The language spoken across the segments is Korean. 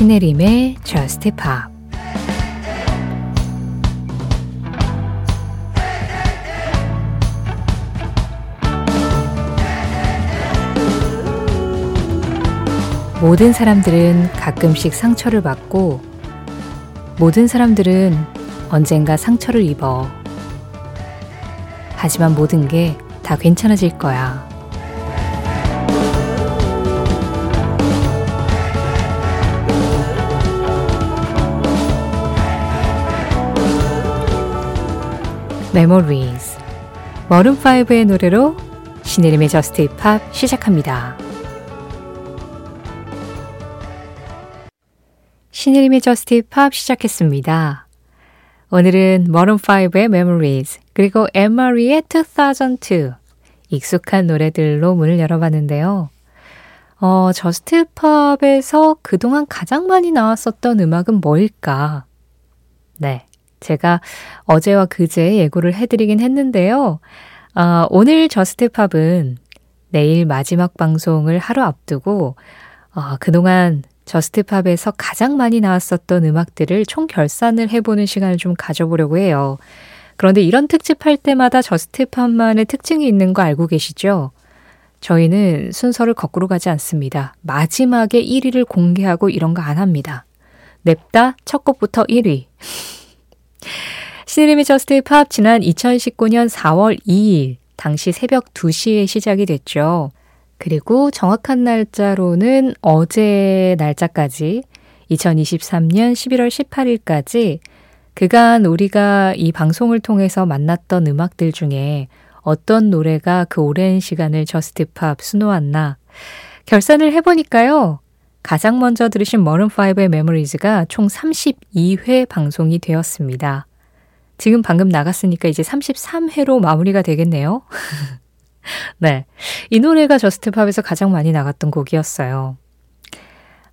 신혜림의 Just Pop 모든 사람들은 가끔씩 상처를 받고 모든 사람들은 언젠가 상처를 입어. 하지만 모든 게 다 괜찮아질 거야. Memories Maroon 5의 노래로 신혜림의 Just Pop 시작합니다. 신혜림의 Just Pop 시작했습니다. 오늘은 Maroon 5의 Memories 그리고 Anne-Marie의 2002 익숙한 노래들로 문을 열어봤는데요. 어, Just Pop에서 그동안 가장 많이 나왔었던 음악은 뭘까? 네. 제가 어제와 그제 예고를 해드리긴 했는데요. 어, 오늘 Just Pop은 내일 마지막 방송을 하루 앞두고 어, 그동안 Just Pop에서 가장 많이 나왔었던 음악들을 총 결산을 해보는 시간을 좀 가져보려고 해요. 그런데 이런 특집 할 때마다 Just Pop만의 특징이 있는 거 알고 계시죠? 저희는 순서를 거꾸로 가지 않습니다. 마지막에 1위를 공개하고 이런 거 안 합니다. 냅다 첫 곡부터 1위. 신혜림의 Just Pop 지난 2019년 4월 2일 당시 새벽 2시에 시작이 됐죠. 그리고 정확한 날짜로는 어제 날짜까지 2023년 11월 18일까지 그간 우리가 이 방송을 통해서 만났던 음악들 중에 어떤 노래가 그 오랜 시간을 Just Pop 수놓았나 결산을 해보니까요. 가장 먼저 들으신 머른5의 메모리즈가 총 32회 방송이 되었습니다. 지금 방금 나갔으니까 이제 33회로 마무리가 되겠네요. 네. 이 노래가 저스트팝에서 가장 많이 나갔던 곡이었어요.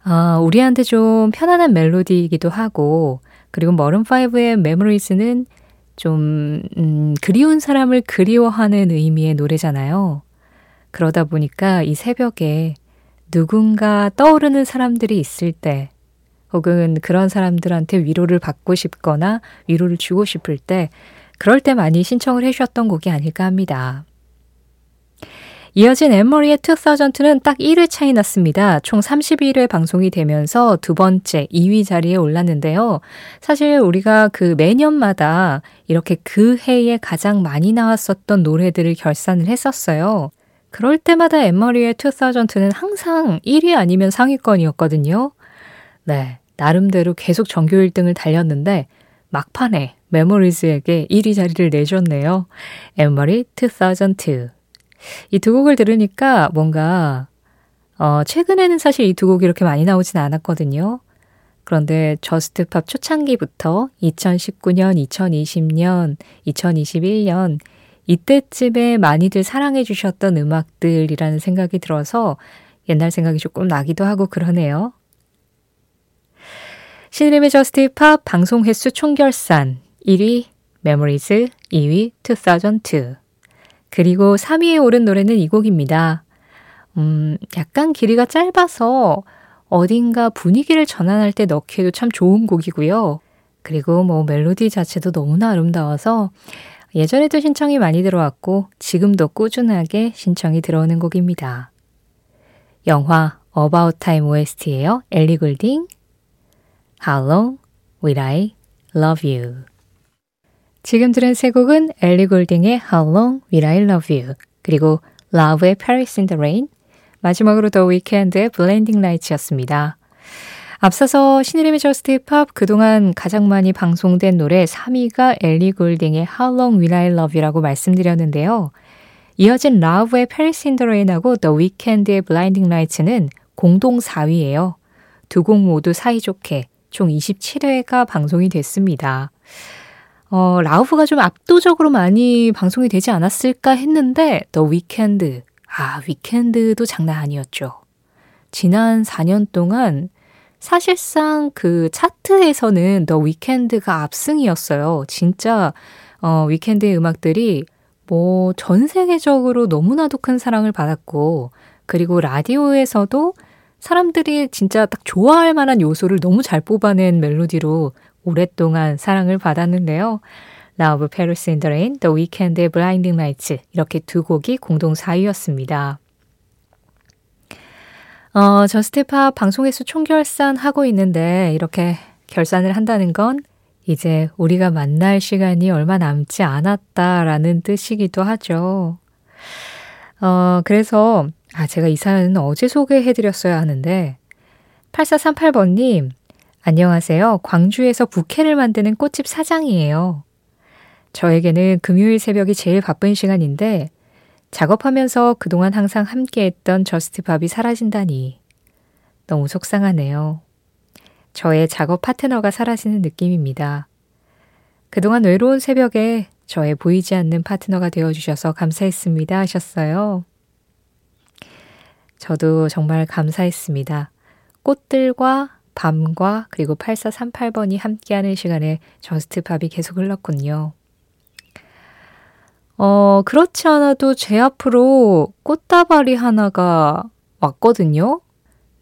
아, 우리한테 좀 편안한 멜로디이기도 하고, 그리고 머른5의 메모리즈는 좀, 음, 그리운 사람을 그리워하는 의미의 노래잖아요. 그러다 보니까 이 새벽에 누군가 떠오르는 사람들이 있을 때, 혹은 그런 사람들한테 위로를 받고 싶거나 위로를 주고 싶을 때, 그럴 때 많이 신청을 해주셨던 곡이 아닐까 합니다. 이어진 엠머리의 2002는 딱 1회 차이 났습니다. 총 31회 방송이 되면서 두 번째 2위 자리에 올랐는데요. 사실 우리가 그 매년마다 이렇게 그 해에 가장 많이 나왔었던 노래들을 결산을 했었어요. 그럴 때마다 Anne-Marie의 2002는 항상 1위 아니면 상위권이었거든요. 네. 나름대로 계속 전교 1등을 달렸는데 막판에 Memories에게 1위 자리를 내줬네요. Anne-Marie 2002. 이두 곡을 들으니까 뭔가 어, 최근에는 사실 이 두 곡이 이렇게 많이 나오진 않았거든요. 그런데 Just Pop 초창기부터 2019년, 2020년, 2021년 이때쯤에 많이들 사랑해 주셨던 음악들이라는 생각이 들어서 옛날 생각이 조금 나기도 하고 그러네요. 신혜림의 Just Pop 방송 횟수 총결산 1위 Memories, 2위 2002. 그리고 3위에 오른 노래는 이 곡입니다. 음, 약간 길이가 짧아서 어딘가 분위기를 전환할 때 넣기에도 참 좋은 곡이고요. 그리고 뭐 멜로디 자체도 너무나 아름다워서 예전에도 신청이 많이 들어왔고 지금도 꾸준하게 신청이 들어오는 곡입니다. 영화 About Time OST예요. 엘리 골딩 How long will I love you? 지금 들은 세 곡은 엘리 골딩의 How long will I love you? 그리고 Love의 Paris in the Rain, 마지막으로 The Weeknd의 Blinding Lights였습니다. 앞서서 신혜림의 Just Pop 그동안 가장 많이 방송된 노래 3위가 Ellie Goulding의 How Long Will I Love You라고 말씀드렸는데요. 이어진 Lauv의 Paris in the Rain하고 The Weeknd의 Blinding Lights는 공동 4위예요. 두 곡 모두 사이좋게 총 27회가 방송이 됐습니다. 어, Lauv가 좀 압도적으로 많이 방송이 되지 않았을까 했는데, The Weeknd. 아, Weeknd도 장난 아니었죠. 지난 4년 동안 사실상 그 차트에서는 더 위켄드가 압승이었어요. 진짜, 어, 위켄드의 음악들이 뭐 전 세계적으로 너무나도 큰 사랑을 받았고, 그리고 라디오에서도 사람들이 진짜 딱 좋아할 만한 요소를 너무 잘 뽑아낸 멜로디로 오랫동안 사랑을 받았는데요. Love, Paris in the Rain, The Weeknd의 Blinding Lights 이렇게 두 곡이 공동 4위였습니다. 어, Just Pop 방송에서 총결산 하고 있는데 이렇게 결산을 한다는 건 이제 우리가 만날 시간이 얼마 남지 않았다라는 뜻이기도 하죠. 어, 그래서, 아, 제가 이 사연은 어제 소개해드렸어야 하는데, 8438번님, 안녕하세요. 광주에서 부케를 만드는 꽃집 사장이에요. 저에게는 금요일 새벽이 제일 바쁜 시간인데, 작업하면서 그동안 항상 함께했던 Just Pop이 사라진다니 너무 속상하네요. 저의 작업 파트너가 사라지는 느낌입니다. 그동안 외로운 새벽에 저의 보이지 않는 파트너가 되어주셔서 감사했습니다 하셨어요. 저도 정말 감사했습니다. 꽃들과 밤과 그리고 8438번이 함께하는 시간에 Just Pop이 계속 흘렀군요. 어, 그렇지 않아도 제 앞으로 꽃다발이 하나가 왔거든요.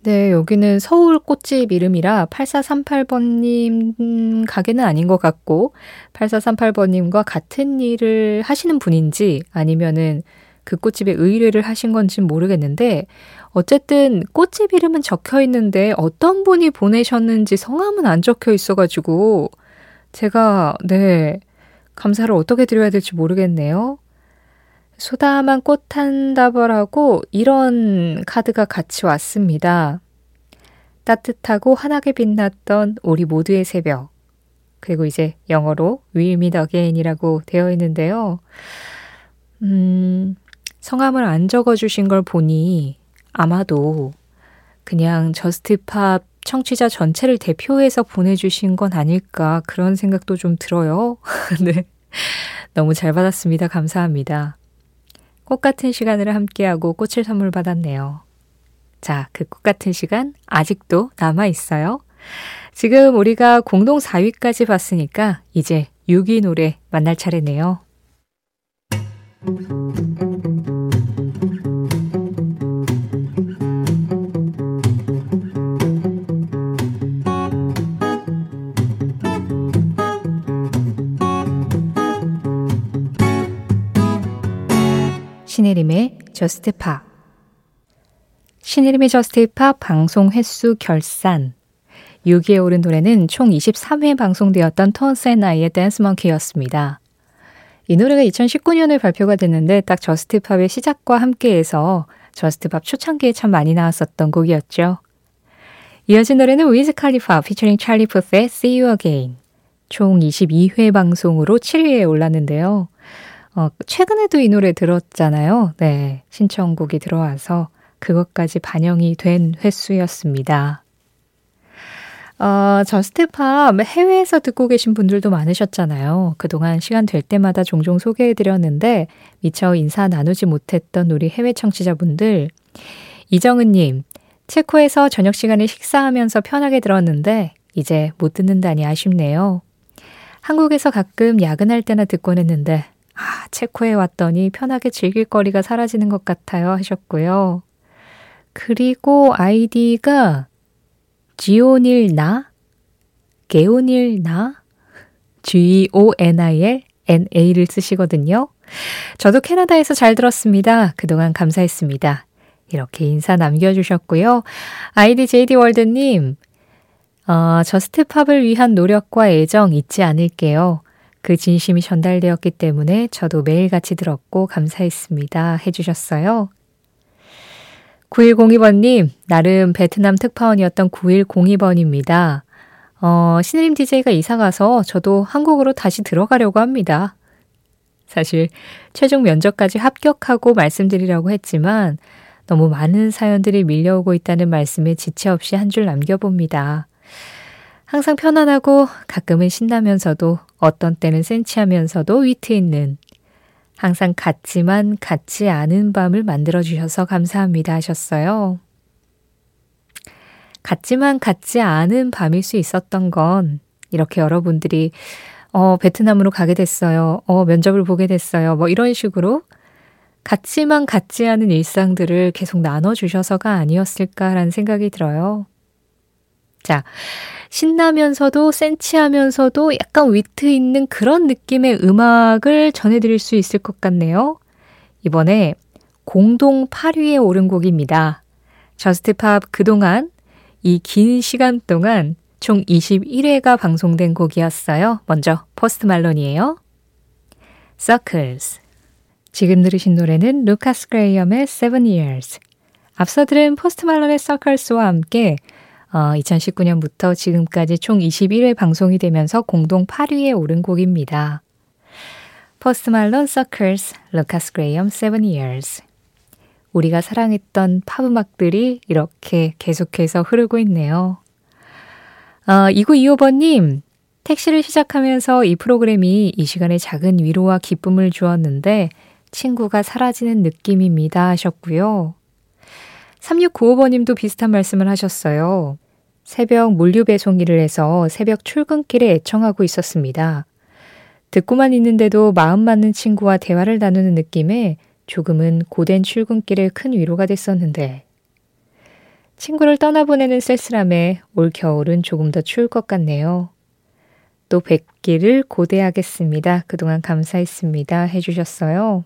네, 여기는 서울 꽃집 이름이라 8438번님 가게는 아닌 것 같고, 8438번님과 같은 일을 하시는 분인지 아니면은 그 꽃집에 의뢰를 하신 건지 모르겠는데, 어쨌든 꽃집 이름은 적혀 있는데 어떤 분이 보내셨는지 성함은 안 적혀 있어가지고, 제가, 네, 감사를 어떻게 드려야 될지 모르겠네요. 소담한 꽃한 다발하고 이런 카드가 같이 왔습니다. 따뜻하고 환하게 빛났던 우리 모두의 새벽. 그리고 이제 영어로 Meet Again이라고 되어 있는데요. 음, 성함을 안 적어주신 걸 보니 아마도 그냥 Just Pop 청취자 전체를 대표해서 보내주신 건 아닐까 그런 생각도 좀 들어요. 네. 너무 잘 받았습니다. 감사합니다. 꽃 같은 시간을 함께하고 꽃을 선물 받았네요. 자, 그 꽃 같은 시간 아직도 남아 있어요. 지금 우리가 공동 4위까지 봤으니까 이제 6위 노래 만날 차례네요. 신혜림의 Just Pop 신혜림의 Just Pop 방송 횟수 결산 6위에 오른 노래는 총 23회 방송되었던 Tones and I의 Dance Monkey였습니다. 이 노래가 2019년에 발표가 됐는데 딱 Just Pop의 시작과 함께해서 Just Pop 초창기에 참 많이 나왔었던 곡이었죠. 이어진 노래는 Wiz Khalifa 피처링 찰리 푸스의 See You Again 총 22회 방송으로 7위에 올랐는데요. 어, 최근에도 이 노래 들었잖아요. 네. 신청곡이 들어와서 그것까지 반영이 된 횟수였습니다. 어, Just Pop 해외에서 듣고 계신 분들도 많으셨잖아요. 그동안 시간 될 때마다 종종 소개해드렸는데 미처 인사 나누지 못했던 우리 해외 청취자분들 이정은님 체코에서 저녁 시간에 식사하면서 편하게 들었는데 이제 못 듣는다니 아쉽네요. 한국에서 가끔 야근할 때나 듣곤 했는데 아, 체코에 왔더니 편하게 즐길 거리가 사라지는 것 같아요 하셨고요. 그리고 아이디가 지오닐 나? 게오닐 나? G-O-N-I-L N-A를 쓰시거든요. 저도 캐나다에서 잘 들었습니다. 그동안 감사했습니다. 이렇게 인사 남겨주셨고요. 아이디 JD 월드님, 어, 저스트팝을 위한 노력과 애정 잊지 않을게요. 그 진심이 전달되었기 때문에 저도 매일같이 들었고 감사했습니다. 해주셨어요. 9102번님, 나름 베트남 특파원이었던 9102번입니다. 어, 신혜림 DJ가 이사가서 저도 한국으로 다시 들어가려고 합니다. 사실 최종 면접까지 합격하고 말씀드리려고 했지만 너무 많은 사연들이 밀려오고 있다는 말씀에 지체 없이 한 줄 남겨봅니다. 항상 편안하고 가끔은 신나면서도 어떤 때는 센치하면서도 위트 있는 항상 같지만 같지 않은 밤을 만들어 주셔서 감사합니다 하셨어요. 같지만 같지 않은 밤일 수 있었던 건 이렇게 여러분들이 어, 베트남으로 가게 됐어요. 어, 면접을 보게 됐어요. 뭐 이런 식으로 같지만 같지 않은 일상들을 계속 나눠주셔서가 아니었을까라는 생각이 들어요. 자, 신나면서도 센치하면서도 약간 위트 있는 그런 느낌의 음악을 전해드릴 수 있을 것 같네요. 이번에 공동 8위에 오른 곡입니다. Just Pop 그동안 이 긴 시간 동안 총 21회가 방송된 곡이었어요. 먼저 Post Malone이에요. Circles 지금 들으신 노래는 루카스 그레이엄의 Seven Years 앞서 들은 포스트 말론의 Circles와 함께 어, 2019년부터 지금까지 총 21회 방송이 되면서 공동 8위에 오른 곡입니다. 포스트 말론 Circles, 루카스 그레이엄 Seven Years 우리가 사랑했던 팝 음악들이 이렇게 계속해서 흐르고 있네요. 어, 2925번님, 택시를 시작하면서 이 프로그램이 이 시간에 작은 위로와 기쁨을 주었는데 친구가 사라지는 느낌입니다 하셨고요. 3695번님도 비슷한 말씀을 하셨어요. 새벽 물류 배송 일을 해서 새벽 출근길에 애청하고 있었습니다. 듣고만 있는데도 마음 맞는 친구와 대화를 나누는 느낌에 조금은 고된 출근길에 큰 위로가 됐었는데 친구를 떠나보내는 쓸쓸함에 올 겨울은 조금 더 추울 것 같네요. 또 뵙기를 고대하겠습니다. 그동안 감사했습니다. 해주셨어요.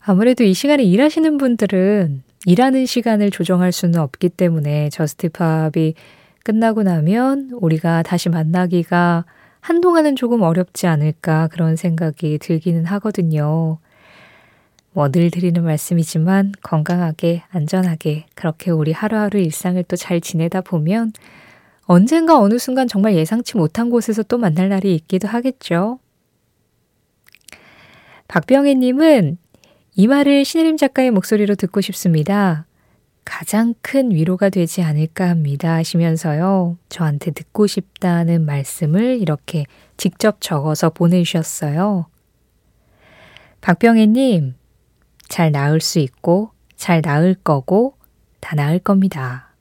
아무래도 이 시간에 일하시는 분들은 일하는 시간을 조정할 수는 없기 때문에 저스티팝이 끝나고 나면 우리가 다시 만나기가 한동안은 조금 어렵지 않을까 그런 생각이 들기는 하거든요. 뭐 늘 드리는 말씀이지만 건강하게, 안전하게 그렇게 우리 하루하루 일상을 또 잘 지내다 보면 언젠가 어느 순간 정말 예상치 못한 곳에서 또 만날 날이 있기도 하겠죠. 박병혜님은 이 말을 신혜림 작가의 목소리로 듣고 싶습니다. 가장 큰 위로가 되지 않을까 합니다 하시면서요. 저한테 듣고 싶다는 말씀을 이렇게 직접 적어서 보내주셨어요. 박병혜님, 잘 나을 수 있고 잘 나을 거고 다 나을 겁니다.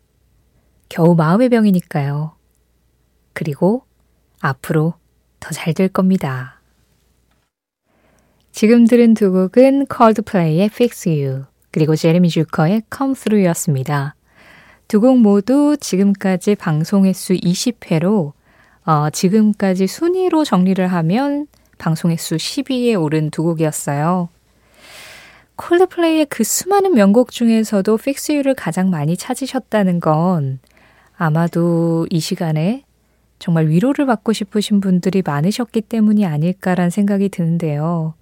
겨우 마음의 병이니까요. 그리고 앞으로 더 잘 될 겁니다. 지금 들은 두 곡은 콜드플레이의 Fix You 그리고 제레미 주커의 Come Through였습니다. 두 곡 모두 지금까지 방송 횟수 20회로 어, 지금까지 순위로 정리를 하면 방송 횟수 10위에 오른 두 곡이었어요. 콜드플레이의 그 수많은 명곡 중에서도 Fix You를 가장 많이 찾으셨다는 건 아마도 이 시간에 정말 위로를 받고 싶으신 분들이 많으셨기 때문이 아닐까란 생각이 드는데요.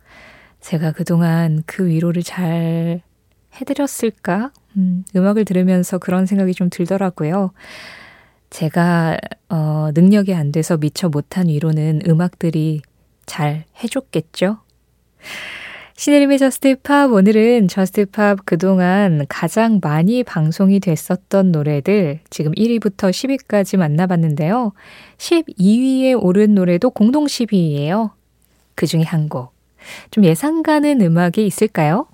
제가 그동안 그 위로를 잘 해드렸을까? 음, 음악을 들으면서 그런 생각이 좀 들더라고요. 제가, 어, 능력이 안 돼서 미처 못한 위로는 음악들이 잘 해줬겠죠? 신혜림의 Just Pop 오늘은 Just Pop 그동안 가장 많이 방송이 됐었던 노래들 지금 1위부터 10위까지 만나봤는데요. 12위에 오른 노래도 공동 10위예요. 그 중에 한 곡. 좀 예상 가는 음악이 있을까요?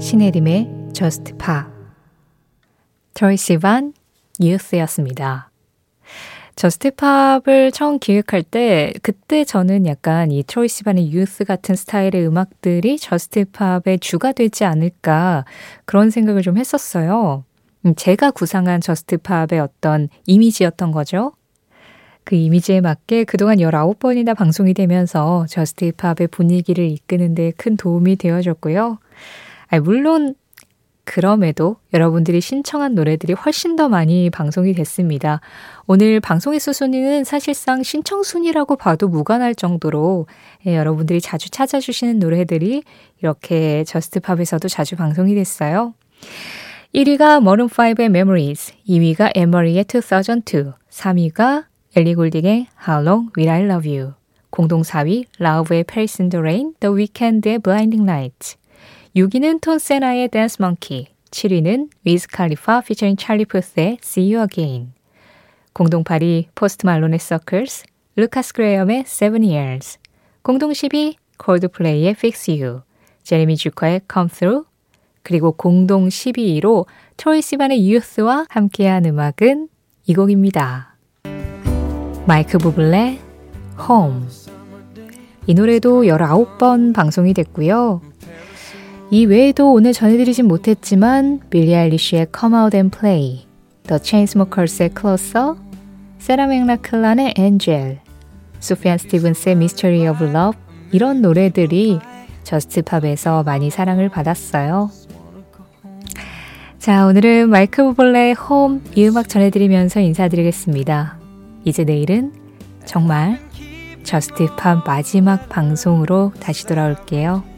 신혜림의 Just Pop 트로이 시반 Youth였습니다. Just Pop을 처음 기획할 때 그때 저는 약간 이 트로이 시반의 Youth 같은 스타일의 음악들이 Just Pop의 주가 되지 않을까 그런 생각을 좀 했었어요. 음, 제가 구상한 Just Pop의 어떤 이미지였던 거죠. 그 이미지에 맞게 그동안 19번이나 방송이 되면서 Just Pop의 분위기를 이끄는 데 큰 도움이 되어줬고요. 물론 그럼에도 여러분들이 신청한 노래들이 훨씬 더 많이 방송이 됐습니다. 오늘 방송의 수순위는 사실상 신청 순위라고 봐도 무관할 정도로 예, 여러분들이 자주 찾아주시는 노래들이 이렇게 저스트팝에서도 자주 방송이 됐어요. 1위가 머름5의 Memories, 2위가 에머리의 2002, 3위가 엘리 골딩의 How Long Will I Love You, 공동 4위 라우브의 Paris in the Rain, The Weeknd의 Blinding Lights, 6위는 톤즈 앤 아이의 Dance Monkey, 7위는 위즈 칼리파 피처링 찰리 푸스의 See You Again, 공동 8위 포스트 말론의 Circles, 루카스 그레이엄의 Seven Years, 공동 10위 콜드플레이의 Fix You, 제레미 주커의 Come Through, 그리고 공동 12위로 트로이 시반의 유스와 함께한 음악은 이 곡입니다. 마이클 부블레 홈. 이 노래도 19번 방송이 됐고요. 이 외에도 오늘 전해드리진 못했지만 빌리 아일리쉬의 Come Out and Play, The Chainsmokers의 Closer, 세라 맥라클란의 Angel, 소피안 스티븐스의 Mystery of Love 이런 노래들이 저스트팝에서 많이 사랑을 받았어요. 자, 오늘은 마이크 부블레의 홈 이 음악 전해드리면서 인사드리겠습니다. 이제 내일은 정말 Just Pop 마지막 방송으로 다시 돌아올게요.